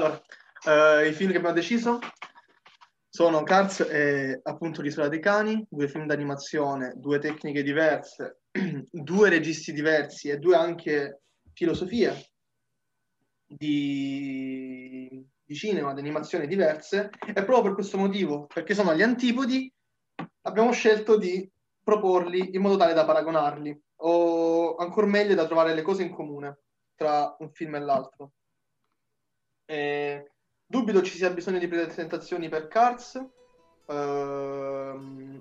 Allora, uh, i film che abbiamo deciso sono Cars e appunto L'isola dei cani, due film d'animazione, due tecniche diverse, due registi diversi e due anche filosofie di, di cinema, di animazione diverse. E proprio per questo motivo, perché sono agli antipodi, abbiamo scelto di proporli in modo tale da paragonarli, o ancora meglio da trovare le cose in comune tra un film e l'altro. E dubito ci sia bisogno di presentazioni per Cars. Uh,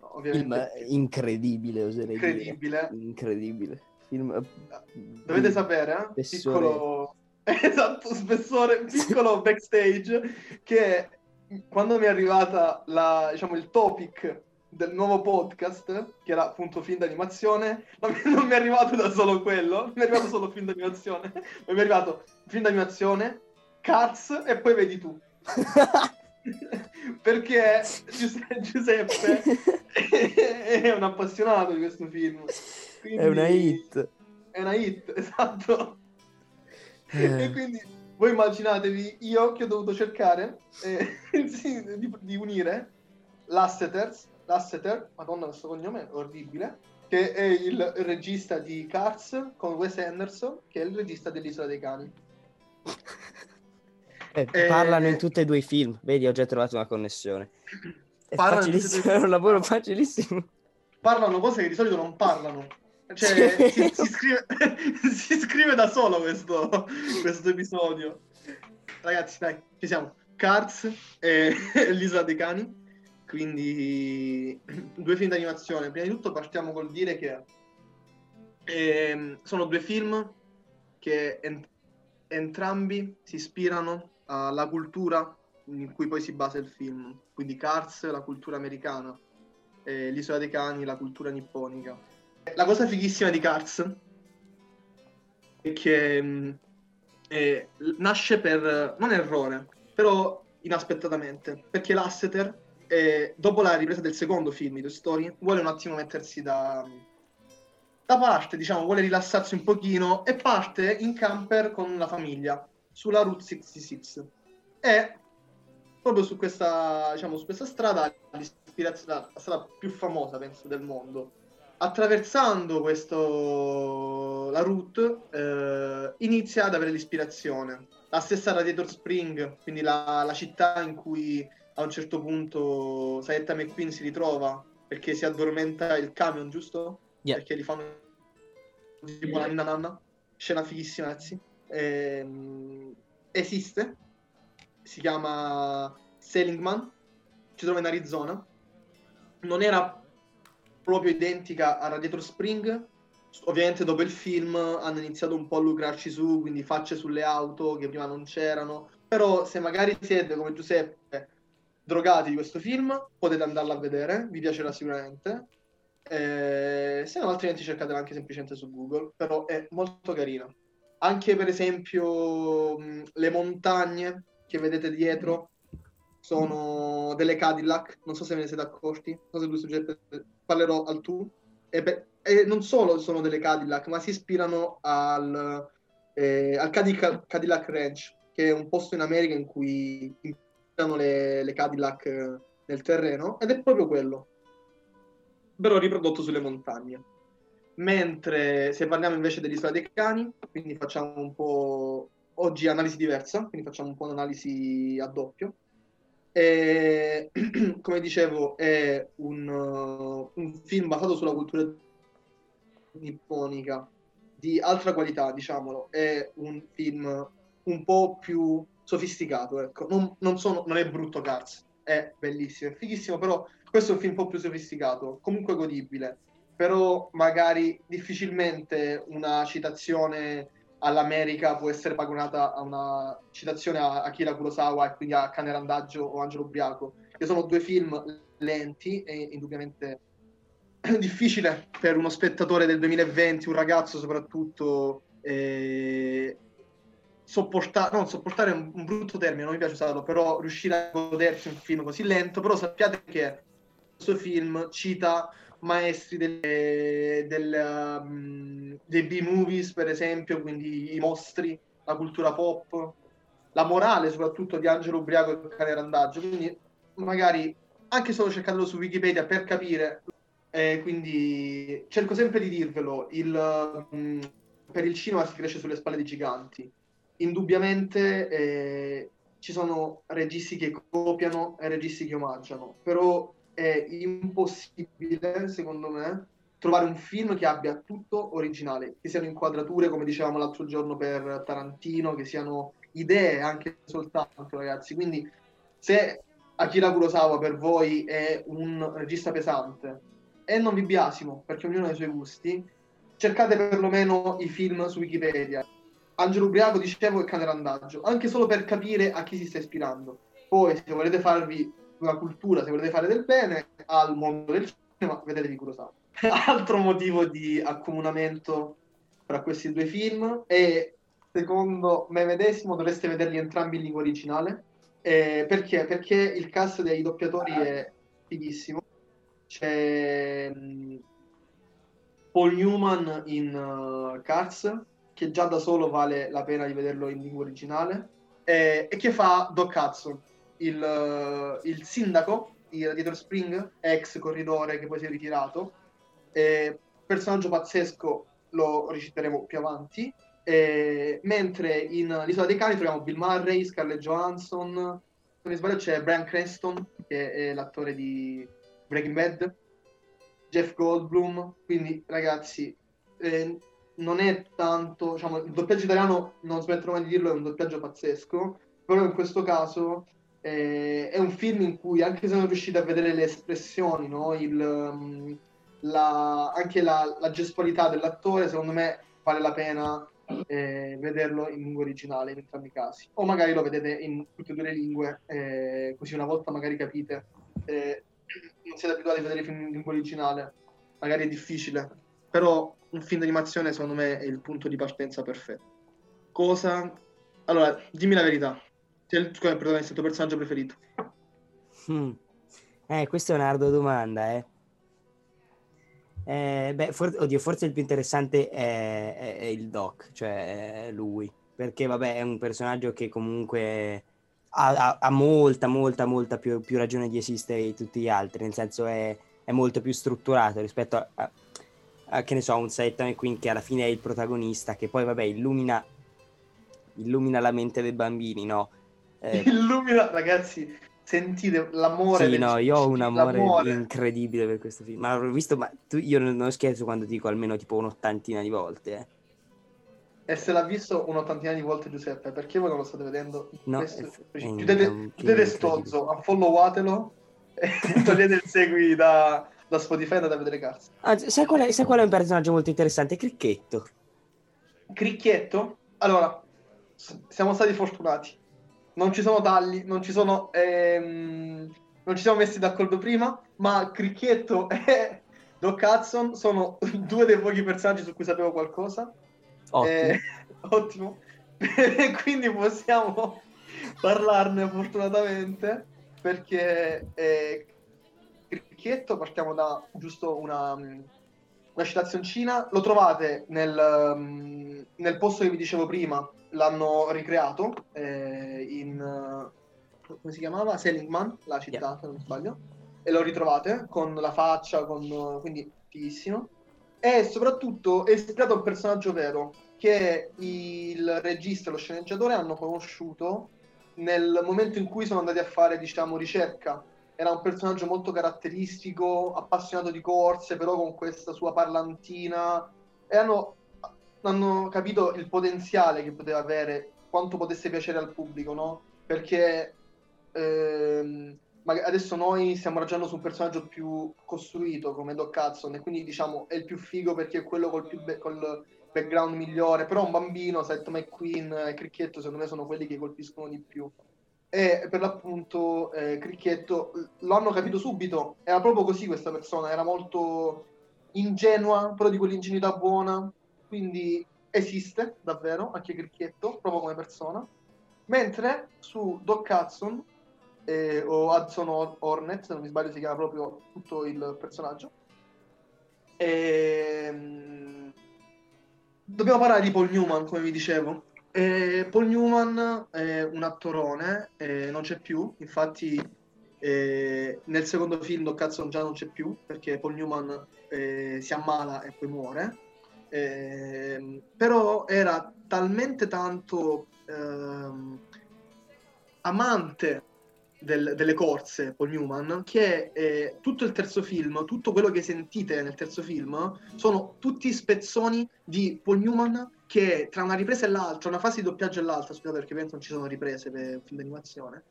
ovviamente. Film incredibile, oserei incredibile. dire. Incredibile. Film... Dovete sapere, eh? piccolo... esatto, spessore, piccolo backstage, che quando mi è arrivata la, diciamo, il topic del nuovo podcast, che era appunto film d'animazione, non mi è arrivato da solo quello, non mi è arrivato solo film d'animazione, ma mi è arrivato film d'animazione, Cars e poi vedi tu. Perché Giuseppe, Giuseppe è un appassionato di questo film. Quindi... È una hit. È una hit, esatto. Eh. E quindi voi immaginatevi io che ho dovuto cercare eh, di, di unire Lasseters Lasseter, madonna questo cognome è orribile, che è il regista di Cars con Wes Anderson, che è il regista dell'Isola dei Cani. Eh, eh, parlano in tutti e due i film, vedi ho già trovato una connessione. È facilissimo, è un lavoro facilissimo. Parlano cose che di solito non parlano. Cioè, si, si, scrive, si, scrive, da solo questo, questo episodio. Ragazzi, dai, ci siamo. Cars e l'Isola dei Cani quindi due film d'animazione. Prima di tutto partiamo col dire che eh, sono due film che ent- entrambi si ispirano alla cultura in cui poi si basa il film. Quindi Cars, la cultura americana, e L'isola dei cani, la cultura nipponica. La cosa fighissima di Cars è che eh, nasce per, non errore, però inaspettatamente, perché Lasseter e dopo la ripresa del secondo film di Toy Story, vuole un attimo mettersi da, da parte, diciamo, vuole rilassarsi un pochino e parte in camper con la famiglia sulla Route 66. E proprio su questa, diciamo, su questa strada, l'ispirazione, la strada più famosa, penso, del mondo. Attraversando questo, la route, eh, inizia ad avere l'ispirazione. La stessa Radiator Spring, quindi la, la città in cui a un certo punto Saetta McQueen si ritrova perché si addormenta il camion, giusto? Yeah. Perché li fanno tipo la ninna nanna. Scena fighissima, ragazzi. Ehm, esiste, si chiama Sailing Man, si trova in Arizona. Non era proprio identica a Radiator Spring. Ovviamente dopo il film hanno iniziato un po' a lucrarci su, quindi facce sulle auto che prima non c'erano. Però se magari siete come Giuseppe drogati di questo film, potete andarla a vedere, vi piacerà sicuramente. Eh, se no, altrimenti cercatela anche semplicemente su Google, però è molto carina. Anche per esempio mh, le montagne che vedete dietro sono delle Cadillac, non so se ve ne siete accorti, non so se questo Giuseppe parlerò al tu. E, beh, e, non solo sono delle Cadillac, ma si ispirano al, eh, al Cadillac, Cadillac Ranch, che è un posto in America in cui le, le Cadillac eh, nel terreno ed è proprio quello, però riprodotto sulle montagne. Mentre se parliamo invece dell'isola dei cani, quindi facciamo un po' oggi analisi diversa, quindi facciamo un po' un'analisi a doppio. E, come dicevo, è un, un film basato sulla cultura nipponica di altra qualità, diciamolo. È un film un po' più sofisticato, ecco. Non, non, sono, non è brutto Cars, è bellissimo, è fighissimo, però questo è un film un po' più sofisticato, comunque godibile, però magari difficilmente una citazione all'America può essere paragonata a una citazione a Akira Kurosawa e quindi a Cane Randaggio o Angelo Biaco, che sono due film lenti e indubbiamente difficile per uno spettatore del 2020, un ragazzo soprattutto, eh, sopportare, non sopportare un, un, brutto termine, non mi piace usarlo, però riuscire a godersi un film così lento, però sappiate che questo film cita maestri delle, del, um, dei B-movies, per esempio, quindi i mostri, la cultura pop, la morale soprattutto di Angelo Ubriaco e cane randaggio, quindi magari anche solo cercandolo su Wikipedia per capire, eh, quindi cerco sempre di dirvelo, il, mm, per il cinema si cresce sulle spalle di giganti. Indubbiamente eh, ci sono registi che copiano e registi che omaggiano, però è impossibile, secondo me, trovare un film che abbia tutto originale, che siano inquadrature, come dicevamo l'altro giorno per Tarantino, che siano idee anche soltanto, ragazzi. Quindi se Akira Kurosawa per voi è un regista pesante e non vi biasimo, perché ognuno ha i suoi gusti, cercate perlomeno i film su Wikipedia. Angelo Ubriaco, dicevo, e Cane Randaggio, anche solo per capire a chi si sta ispirando. Poi, se volete farvi una cultura, se volete fare del bene al mondo del cinema, vedetevi Kurosawa. Altro motivo di accomunamento tra questi due film e secondo me medesimo dovreste vederli entrambi in lingua originale. Eh, perché? Perché il cast dei doppiatori è fighissimo. C'è um, Paul Newman in uh, Cars, che già da solo vale la pena di vederlo in lingua originale, eh, e che fa Doc Hudson, il, uh, il sindaco di Radiator Spring, ex corridore che poi si è ritirato. Eh, personaggio pazzesco, lo reciteremo più avanti. Eh, mentre in L'isola dei cani troviamo Bill Murray, Scarlett Johansson, se non mi sbaglio c'è Brian Cranston, che è l'attore di Breaking Bad, Jeff Goldblum, quindi ragazzi, eh, non è tanto, diciamo, il doppiaggio italiano, non smetterò mai di dirlo, è un doppiaggio pazzesco, però in questo caso eh, è un film in cui, anche se non riuscite a vedere le espressioni, no, il, um, la, anche la, la gestualità dell'attore, secondo me vale la pena eh, vederlo in lingua originale in entrambi i casi. O magari lo vedete in tutte e due le lingue, eh, così una volta magari capite. Eh, non siete abituati a vedere i film in lingua originale, magari è difficile, però un film d'animazione secondo me è il punto di partenza perfetto. Cosa? Allora, dimmi la verità. Qual è il tuo personaggio preferito? Hmm. Eh, questa è un'ardua domanda, eh. Eh, beh, for- oddio, forse il più interessante è, è, è il Doc, cioè lui, perché vabbè è un personaggio che comunque ha, ha, ha molta, molta, molta più, più, ragione di esistere di tutti gli altri, nel senso è, è molto più strutturato rispetto a, a, a, che ne so, un Saitama Queen che alla fine è il protagonista, che poi vabbè illumina, illumina la mente dei bambini, no? Eh, illumina, ragazzi, sentite l'amore. Sì, no, io ho un amore l'amore. incredibile per questo film. Ma l'ho visto, ma tu, io non scherzo quando dico almeno tipo un'ottantina di volte. Eh. E se l'ha visto un'ottantina di volte Giuseppe, perché voi non lo state vedendo? No, Questo, è, chiudete, chiudete Stozzo, unfollowatelo e togliete il segui da, da Spotify e andate a vedere cazzo. Anzi, sai qual, è, sai qual è un personaggio molto interessante? Cricchetto. Cricchetto? Allora, siamo stati fortunati non ci sono tagli, non ci sono... Ehm, non ci siamo messi d'accordo prima, ma Cricchetto e Doc Hudson sono due dei pochi personaggi su cui sapevo qualcosa. Ottimo. Eh, ottimo. Quindi possiamo parlarne fortunatamente, perché eh, Cricchetto, partiamo da giusto una, una citazioncina, lo trovate nel, nel posto che vi dicevo prima, l'hanno ricreato eh, in uh, come si chiamava? Seligman, la città, yeah. se non sbaglio, e lo ritrovate con la faccia, con, quindi fighissimo. E soprattutto è ispirato al personaggio vero che il regista e lo sceneggiatore hanno conosciuto nel momento in cui sono andati a fare, diciamo, ricerca. Era un personaggio molto caratteristico, appassionato di corse, però con questa sua parlantina. E hanno hanno capito il potenziale che poteva avere, quanto potesse piacere al pubblico, no? Perché ehm, adesso noi stiamo ragionando su un personaggio più costruito come Doc Hudson e quindi diciamo è il più figo perché è quello col, più be- col background migliore, però un bambino, Seth McQueen e Cricchetto secondo me sono quelli che colpiscono di più. E per l'appunto eh, Cricchetto lo capito subito, era proprio così questa persona, era molto ingenua, però di quell'ingenuità buona, quindi esiste davvero anche Cricchetto, proprio come persona. Mentre su Doc Hudson, eh, o Hudson Hornet, se non mi sbaglio si chiama proprio tutto il personaggio, ehm... dobbiamo parlare di Paul Newman, come vi dicevo. E Paul Newman è un attorone, eh, non c'è più, infatti eh, nel secondo film Doc Hudson già non c'è più perché Paul Newman eh, si ammala e poi muore, ehm, però era talmente tanto ehm, amante del, delle corse, Paul Newman, che eh, tutto il terzo film, tutto quello che sentite nel terzo film, sono tutti spezzoni di Paul Newman che tra una ripresa e l'altra, una fase di doppiaggio e l'altra, scusate perché penso non ci sono riprese per un film d'animazione,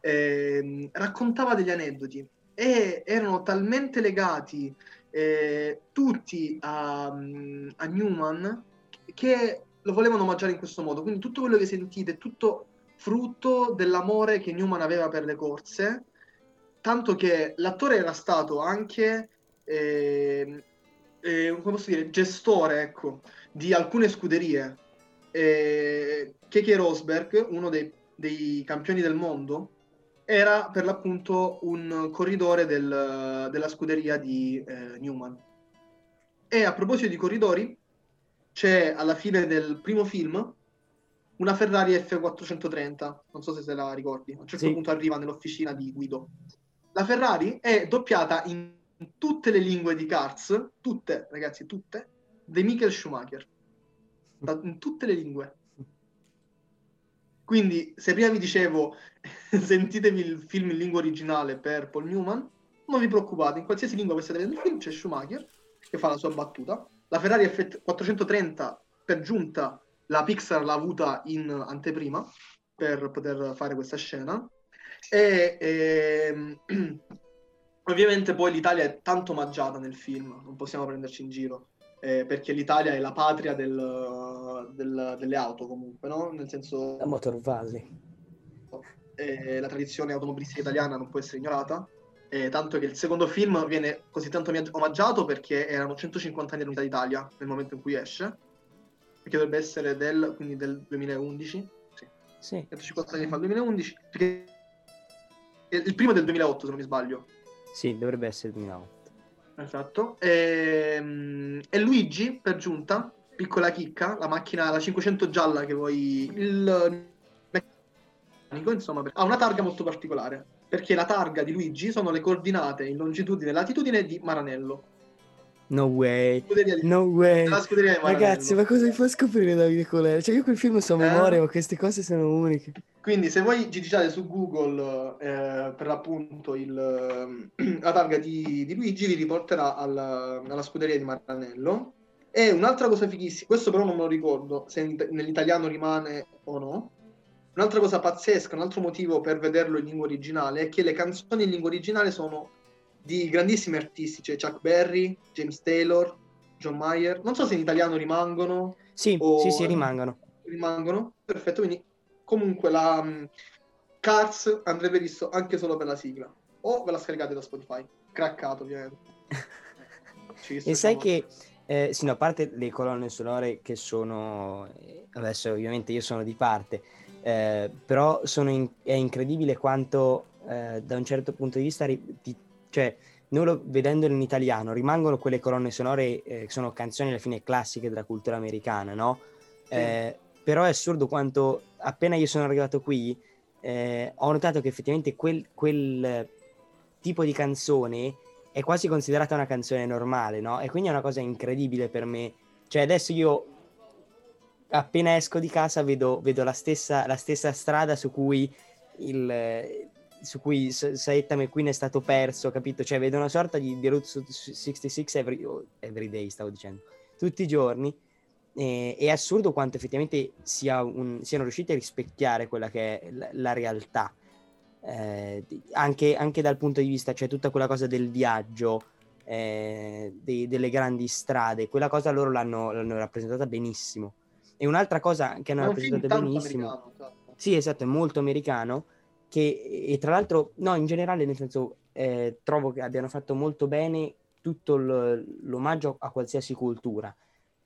eh, raccontava degli aneddoti e erano talmente legati eh, tutti a, a Newman che lo volevano mangiare in questo modo. Quindi tutto quello che sentite è tutto frutto dell'amore che Newman aveva per le corse, tanto che l'attore era stato anche, eh, eh, come posso dire, gestore ecco, di alcune scuderie. Eh, Keke Rosberg, uno dei, dei, campioni del mondo, era per l'appunto un corridore del, della scuderia di eh, Newman. E a proposito di corridori, c'è alla fine del primo film una Ferrari F430, non so se se la ricordi, a un certo sì. punto arriva nell'officina di Guido. La Ferrari è doppiata in tutte le lingue di Cars, tutte, ragazzi, tutte, di Michael Schumacher. in tutte le lingue. Quindi, se prima vi dicevo sentitevi il film in lingua originale per Paul Newman, non vi preoccupate, in qualsiasi lingua voi state vedendo il film c'è Schumacher che fa la sua battuta. La Ferrari F430 per giunta la Pixar l'ha avuta in anteprima per poter fare questa scena e, e ovviamente poi l'Italia è tanto omaggiata nel film, non possiamo prenderci in giro. Eh, perché l'Italia è la patria del, del, delle auto comunque, no? Nel senso... La Motor Valley. Eh, la tradizione automobilistica italiana non può essere ignorata, eh, tanto che il secondo film viene così tanto omaggiato perché erano 150 anni dell'unità d'Italia nel momento in cui esce perché dovrebbe essere del, quindi del 2011. Sì. sì. 150 anni fa, 2011, perché il primo è del 2008 se non mi sbaglio. Sì, dovrebbe essere il 2008. Esatto. E, ehm, e Luigi, per giunta, piccola chicca, la macchina, la 500 gialla che vuoi... Il meccanico, insomma, ha una targa molto particolare, perché la targa di Luigi sono le coordinate in longitudine e latitudine di Maranello. No way, no way. Ragazzi, ma cosa mi fa scoprire Davide Colera? Cioè, io quel film so a eh? memoria, ma queste cose sono uniche. Quindi, se voi digitate su Google eh, per l'appunto il, la targa di, di, Luigi, vi riporterà alla, alla scuderia di Maranello. E un'altra cosa fighissima, questo però non me lo ricordo se nell'italiano rimane o no. Un'altra cosa pazzesca, un altro motivo per vederlo in lingua originale è che le canzoni in lingua originale sono di grandissimi artisti, cioè Chuck Berry, James Taylor, John Mayer. Non so se in italiano rimangono. Sì, o... sì, sì, rimangono. Rimangono? Perfetto, quindi comunque la um, Cars andrebbe visto anche solo per la sigla. O ve la scaricate da Spotify. Craccato, ovviamente. e sai che, eh, sì, no, a parte le colonne sonore che sono... Eh, adesso ovviamente io sono di parte, eh, però in... è incredibile quanto eh, da un certo punto di vista ti cioè, noi lo, vedendolo in italiano, rimangono quelle colonne sonore eh, che sono canzoni alla fine classiche della cultura americana, no? Sì. Eh, però è assurdo quanto appena io sono arrivato qui eh, ho notato che effettivamente quel, quel, tipo di canzone è quasi considerata una canzone normale, no? E quindi è una cosa incredibile per me. Cioè adesso io appena esco di casa vedo, vedo la, stessa, la, stessa, strada su cui il, su cui Saetta McQueen è stato perso, capito? Cioè, vedo una sorta di, di Route 66 every, oh, every day, stavo dicendo, tutti i giorni. E, è assurdo quanto effettivamente sia un, siano riusciti a rispecchiare quella che è la, la realtà. Eh, anche, anche, dal punto di vista, cioè tutta quella cosa del viaggio, eh, dei, delle grandi strade, quella cosa loro l'hanno, l'hanno rappresentata benissimo. E un'altra cosa che hanno rappresentato benissimo, esatto. sì, esatto, è molto americano che e tra l'altro, no, in generale, nel senso, eh, trovo che abbiano fatto molto bene tutto l'omaggio a qualsiasi cultura,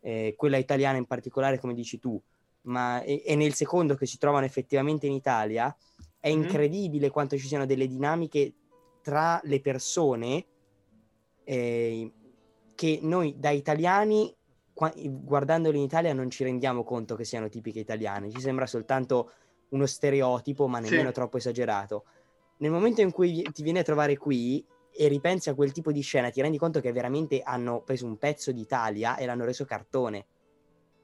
eh, quella italiana in particolare, come dici tu, ma e, nel secondo che si trovano effettivamente in Italia, è mm-hmm. incredibile quanto ci siano delle dinamiche tra le persone eh, che noi da italiani guardandoli in Italia non ci rendiamo conto che siano tipiche italiane, ci sembra soltanto uno stereotipo, ma nemmeno Sì. troppo esagerato. Nel momento in cui ti vieni a trovare qui e ripensi a quel tipo di scena, ti rendi conto che veramente hanno preso un pezzo d'Italia e l'hanno reso cartone.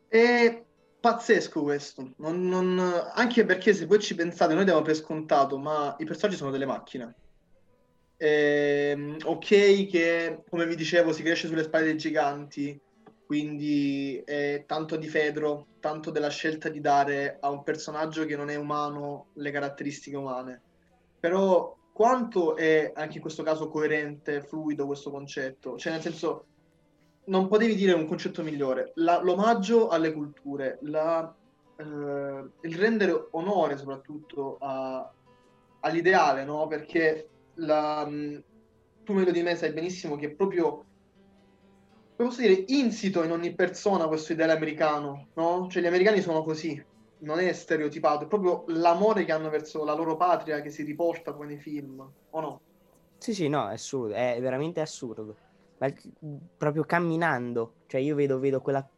È pazzesco questo, non- non- anche perché se voi ci pensate, noi diamo per scontato, ma i personaggi sono delle macchine. Ehm, ok che, come vi dicevo, si cresce sulle spalle dei giganti, quindi è tanto di Fedro, tanto della scelta di dare a un personaggio che non è umano le caratteristiche umane. Però quanto è anche in questo caso coerente, fluido questo concetto? Cioè, nel senso, non potevi dire un concetto migliore. La- l'omaggio alle culture, la, eh, il rendere onore soprattutto a- all'ideale, no? Perché la, mh, tu meglio di me sai benissimo che proprio, posso dire, insito in ogni persona questo ideale americano, no? Cioè gli americani sono così, non è stereotipato, è proprio l'amore che hanno verso la loro patria che si riporta poi nei film, o no? Sì, sì, no, è assurdo, è veramente assurdo. Ma proprio camminando, cioè io vedo, vedo quella...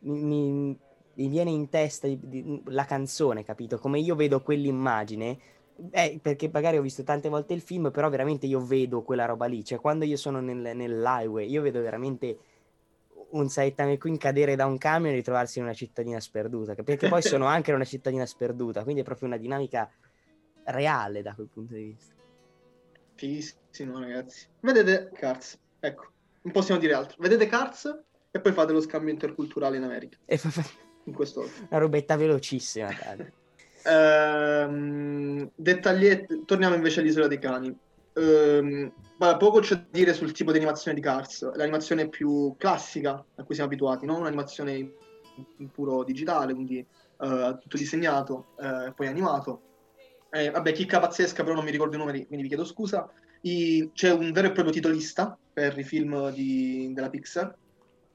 Mi, mi- mi viene in testa di- di- la canzone, capito? Come io vedo quell'immagine, eh, perché magari ho visto tante volte il film, però veramente io vedo quella roba lì. Cioè quando io sono nel, nell'highway, io vedo veramente un Saitama McQueen cadere da un camion e ritrovarsi in una cittadina sperduta, perché poi sono anche in una cittadina sperduta, quindi è proprio una dinamica reale da quel punto di vista. Fighissimo, ragazzi. Vedete Cars, ecco, non possiamo dire altro. Vedete Cars e poi fate lo scambio interculturale in America, E fa- in questo una robetta velocissima. dai. Ehm, torniamo invece all'Isola dei Cani. Ehm, poco c'è da dire sul tipo di animazione di Cars, l'animazione più classica a cui siamo abituati, non un'animazione in, puro digitale, quindi eh, tutto disegnato, eh, poi animato. Eh, vabbè, chicca pazzesca, però non mi ricordo i numeri, quindi vi chiedo scusa. I- c'è un vero e proprio titolista per i film di- della Pixar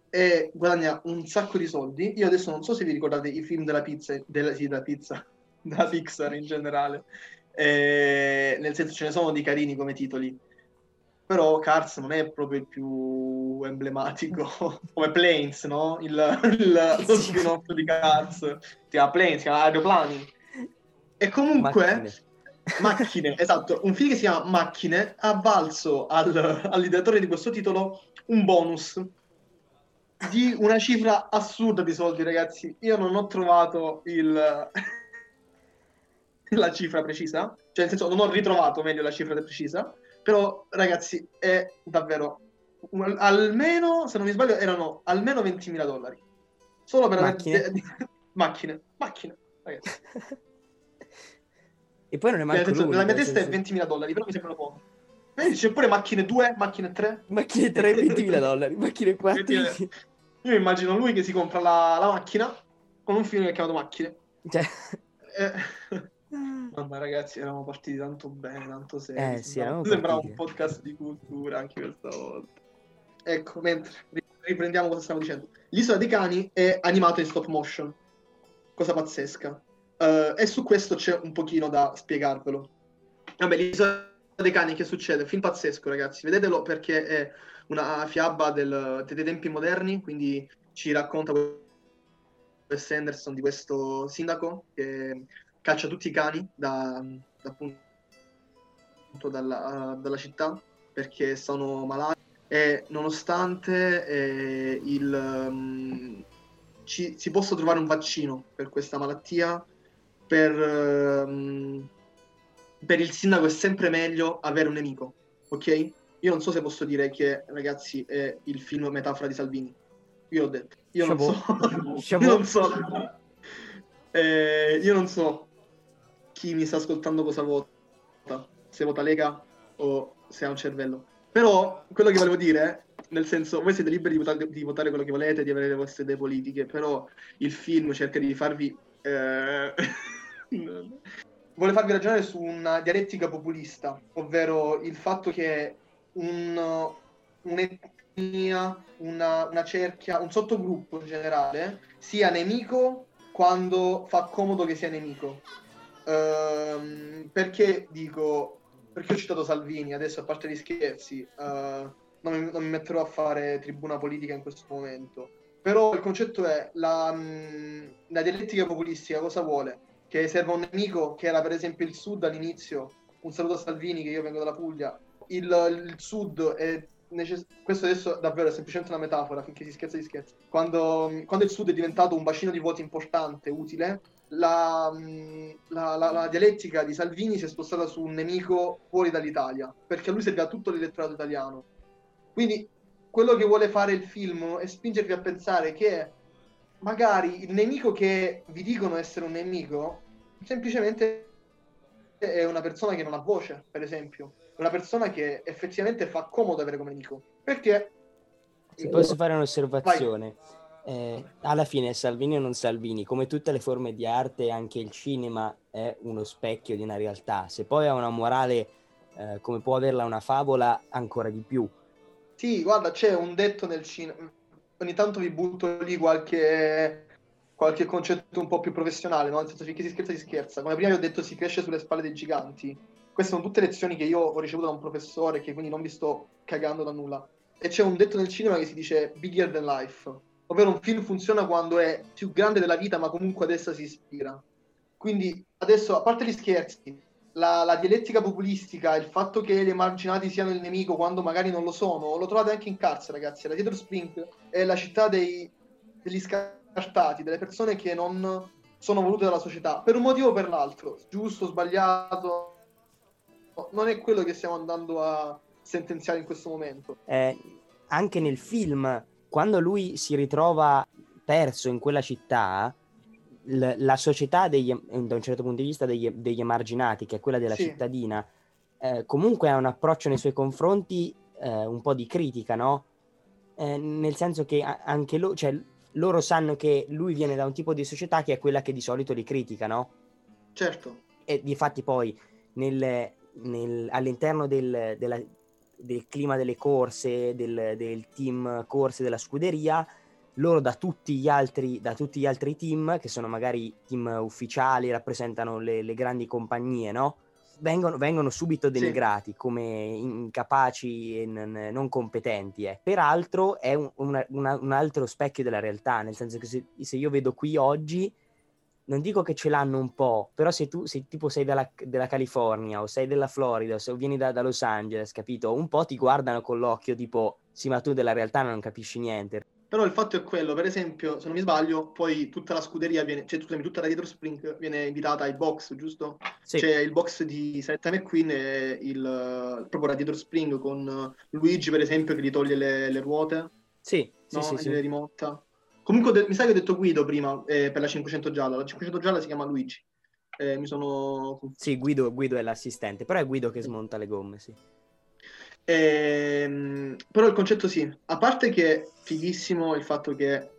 e guadagna un sacco di soldi. Io adesso non so se vi ricordate i film della pizza, della, sì, della pizza, della Pixar in generale, Eh, nel senso ce ne sono di carini come titoli, però Cars non è proprio il più emblematico, come Planes, no? Il, il- lo spin-off di Cars, si chiama Planes, si chiama Aeroplani. E comunque... Macchine. Macchine, esatto, un film che si chiama Macchine ha valso al- all'ideatore di questo titolo un bonus di una cifra assurda di soldi, ragazzi. Io non ho trovato il... la cifra precisa, cioè nel senso non ho ritrovato meglio la cifra precisa, però ragazzi è davvero almeno, se non mi sbaglio, erano almeno 20.000 dollari. Solo per Macchine? macchine, macchine, ragazzi. E poi non è Cioè, manco senso, nella mia testa è senso- 20.000 dollari, però mi sembrano poco. Vedi, c'è pure macchine 2, macchine 3. Macchine 3, 20.000 dollari, macchine 4. Quindi, Io immagino lui che si compra la, la macchina con un film che è chiamato Macchine. Cioè... Eh, Mamma ragazzi, eravamo partiti tanto bene, tanto seri. Eh, sì, eravamo Sembrava partiti. un podcast di cultura anche questa volta. Ecco, mentre ri- riprendiamo cosa stavo dicendo. L'isola dei cani è animata in stop motion. Cosa pazzesca. Eh, e su questo c'è un pochino da spiegarvelo. Vabbè, l'isola dei cani, che succede? Film pazzesco, ragazzi. Vedetelo perché è una fiaba del- dei tempi moderni, quindi ci racconta Wes Anderson di questo sindaco che caccia tutti i cani da, da appunto dalla, dalla città perché sono malati e nonostante eh, il, um, ci, si possa trovare un vaccino per questa malattia, per, um, per il sindaco è sempre meglio avere un nemico, ok? Io non so se posso dire che, ragazzi, è il film metafora di Salvini. Io l'ho detto. Io non so. Io non so. Eh, io non so chi mi sta ascoltando cosa vota. Se vota Lega o se ha un cervello. Però quello che volevo dire, nel senso, voi siete liberi di votare, di votare quello che volete, di avere le vostre idee politiche, però il film cerca di farvi... eh, vuole farvi ragionare su una dialettica populista, ovvero il fatto che un, un'etnia, una, una cerchia, un sottogruppo in generale sia nemico quando fa comodo che sia nemico. Ehm, perché dico, perché ho citato Salvini, adesso a parte gli scherzi, eh, non, mi, non mi metterò a fare tribuna politica in questo momento, Però il concetto è la, la dialettica populistica cosa vuole? Che serva un nemico che era per esempio il Sud all'inizio, un saluto a Salvini che io vengo dalla Puglia, il, il Sud è necess- questo adesso davvero è semplicemente una metafora, finché si scherza di scherzo. Quando, quando, il Sud è diventato un bacino di voti importante, utile, la, la, la, la, dialettica di Salvini si è spostata su un nemico fuori dall'Italia, perché a lui serviva tutto l'elettorato italiano. Quindi quello che vuole fare il film è spingervi a pensare che magari il nemico che vi dicono essere un nemico semplicemente è una persona che non ha voce, per esempio una persona che effettivamente fa comodo avere come nemico. Perché... Se posso fare un'osservazione. Eh, alla fine Salvini o non Salvini, come tutte le forme di arte, anche il cinema è uno specchio di una realtà. Se poi ha una morale eh, come può averla una favola, ancora di più. Sì, guarda, c'è un detto nel cinema. Ogni tanto vi butto lì qualche, qualche concetto un po' più professionale, no? Nel senso, finché si scherza, si scherza. Come prima vi ho detto, si cresce sulle spalle dei giganti. Queste sono tutte lezioni che io ho ricevuto da un professore, che quindi non vi sto cagando da nulla. E c'è un detto nel cinema che si dice bigger than life, ovvero un film funziona quando è più grande della vita, ma comunque ad essa si ispira. Quindi adesso, a parte gli scherzi, la, la, dialettica populistica, il fatto che gli emarginati siano il nemico quando magari non lo sono, lo trovate anche in carcere, ragazzi. La Theater Spring è la città dei, degli scartati, delle persone che non sono volute dalla società, per un motivo o per l'altro, giusto, sbagliato, non è quello che stiamo andando a sentenziare in questo momento. Eh, anche nel film, quando lui si ritrova perso in quella città, l- la società degli, da un certo punto di vista degli, degli emarginati, che è quella della sì. cittadina, eh, comunque ha un approccio nei suoi confronti eh, un po' di critica, no? Eh, nel senso che anche lo, cioè, loro sanno che lui viene da un tipo di società che è quella che di solito li critica, no? Certo. E di fatti poi nel, nel, all'interno del, della, del, clima delle corse, del, del, team corse della scuderia, loro da tutti, gli altri, da tutti gli altri team, che sono magari team ufficiali, rappresentano le, le grandi compagnie, no? Vengono, vengono, subito denigrati sì. come incapaci e n- non competenti. Eh. Peraltro è un, una, una, un, altro specchio della realtà, nel senso che se, se io vedo qui oggi non dico che ce l'hanno un po', però se tu se tipo sei della, della California o sei della Florida o se vieni da, da, Los Angeles, capito? Un po' ti guardano con l'occhio tipo, sì ma tu della realtà non capisci niente. Però il fatto è quello, per esempio, se non mi sbaglio, poi tutta la scuderia viene, cioè scusami, tutta la Dietro Spring viene invitata ai box, giusto? Sì. C'è il box di Saretta McQueen e il, proprio Radiator Spring con Luigi, per esempio, che gli toglie le, le ruote. Sì, no? sì, sì, sì. rimotta. Comunque, de- mi sa che ho detto Guido prima eh, per la 500 gialla. La 500 gialla si chiama Luigi. Eh, mi sono. Sì, Guido, Guido, è l'assistente, però è Guido che smonta le gomme, sì. Ehm, però il concetto sì. A parte che è fighissimo il fatto che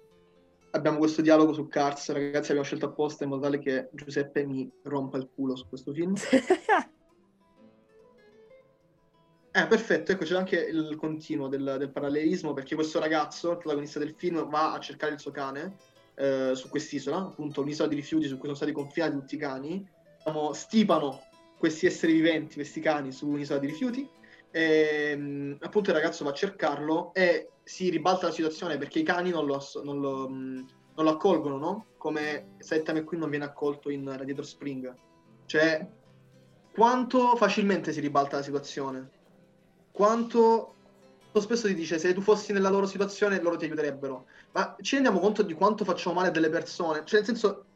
abbiamo questo dialogo su Cars, ragazzi, abbiamo scelto apposta in modo tale che Giuseppe mi rompa il culo su questo film. Eh, perfetto, ecco c'è anche il continuo del, del, parallelismo perché questo ragazzo, il protagonista del film, va a cercare il suo cane eh, su quest'isola, appunto un'isola di rifiuti su cui sono stati confinati tutti i cani, diciamo, stipano questi esseri viventi, questi cani, su un'isola di rifiuti e mm, appunto il ragazzo va a cercarlo e si ribalta la situazione perché i cani non lo, non lo, mm, non lo accolgono, no? Come Saitama qui non viene accolto in Radiator Spring. Cioè, quanto facilmente si ribalta la situazione? Quanto spesso si dice se tu fossi nella loro situazione loro ti aiuterebbero ma ci rendiamo conto di quanto facciamo male a delle persone cioè nel senso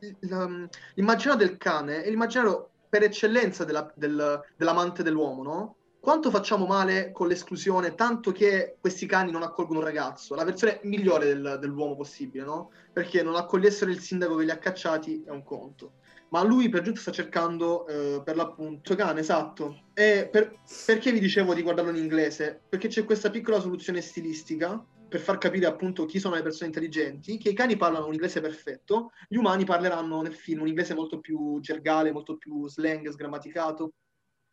l'immaginario del cane è l'immaginario per eccellenza della, del, dell'amante dell'uomo no? quanto facciamo male con l'esclusione tanto che questi cani non accolgono un ragazzo la versione migliore del, dell'uomo possibile no? perché non accogliessero il sindaco che li ha cacciati è un conto ma lui per giunta sta cercando eh, per l'appunto cane, esatto. E per, perché vi dicevo di guardarlo in inglese? Perché c'è questa piccola soluzione stilistica per far capire appunto chi sono le persone intelligenti, che i cani parlano un inglese perfetto, gli umani parleranno nel film un inglese molto più gergale, molto più slang, sgrammaticato.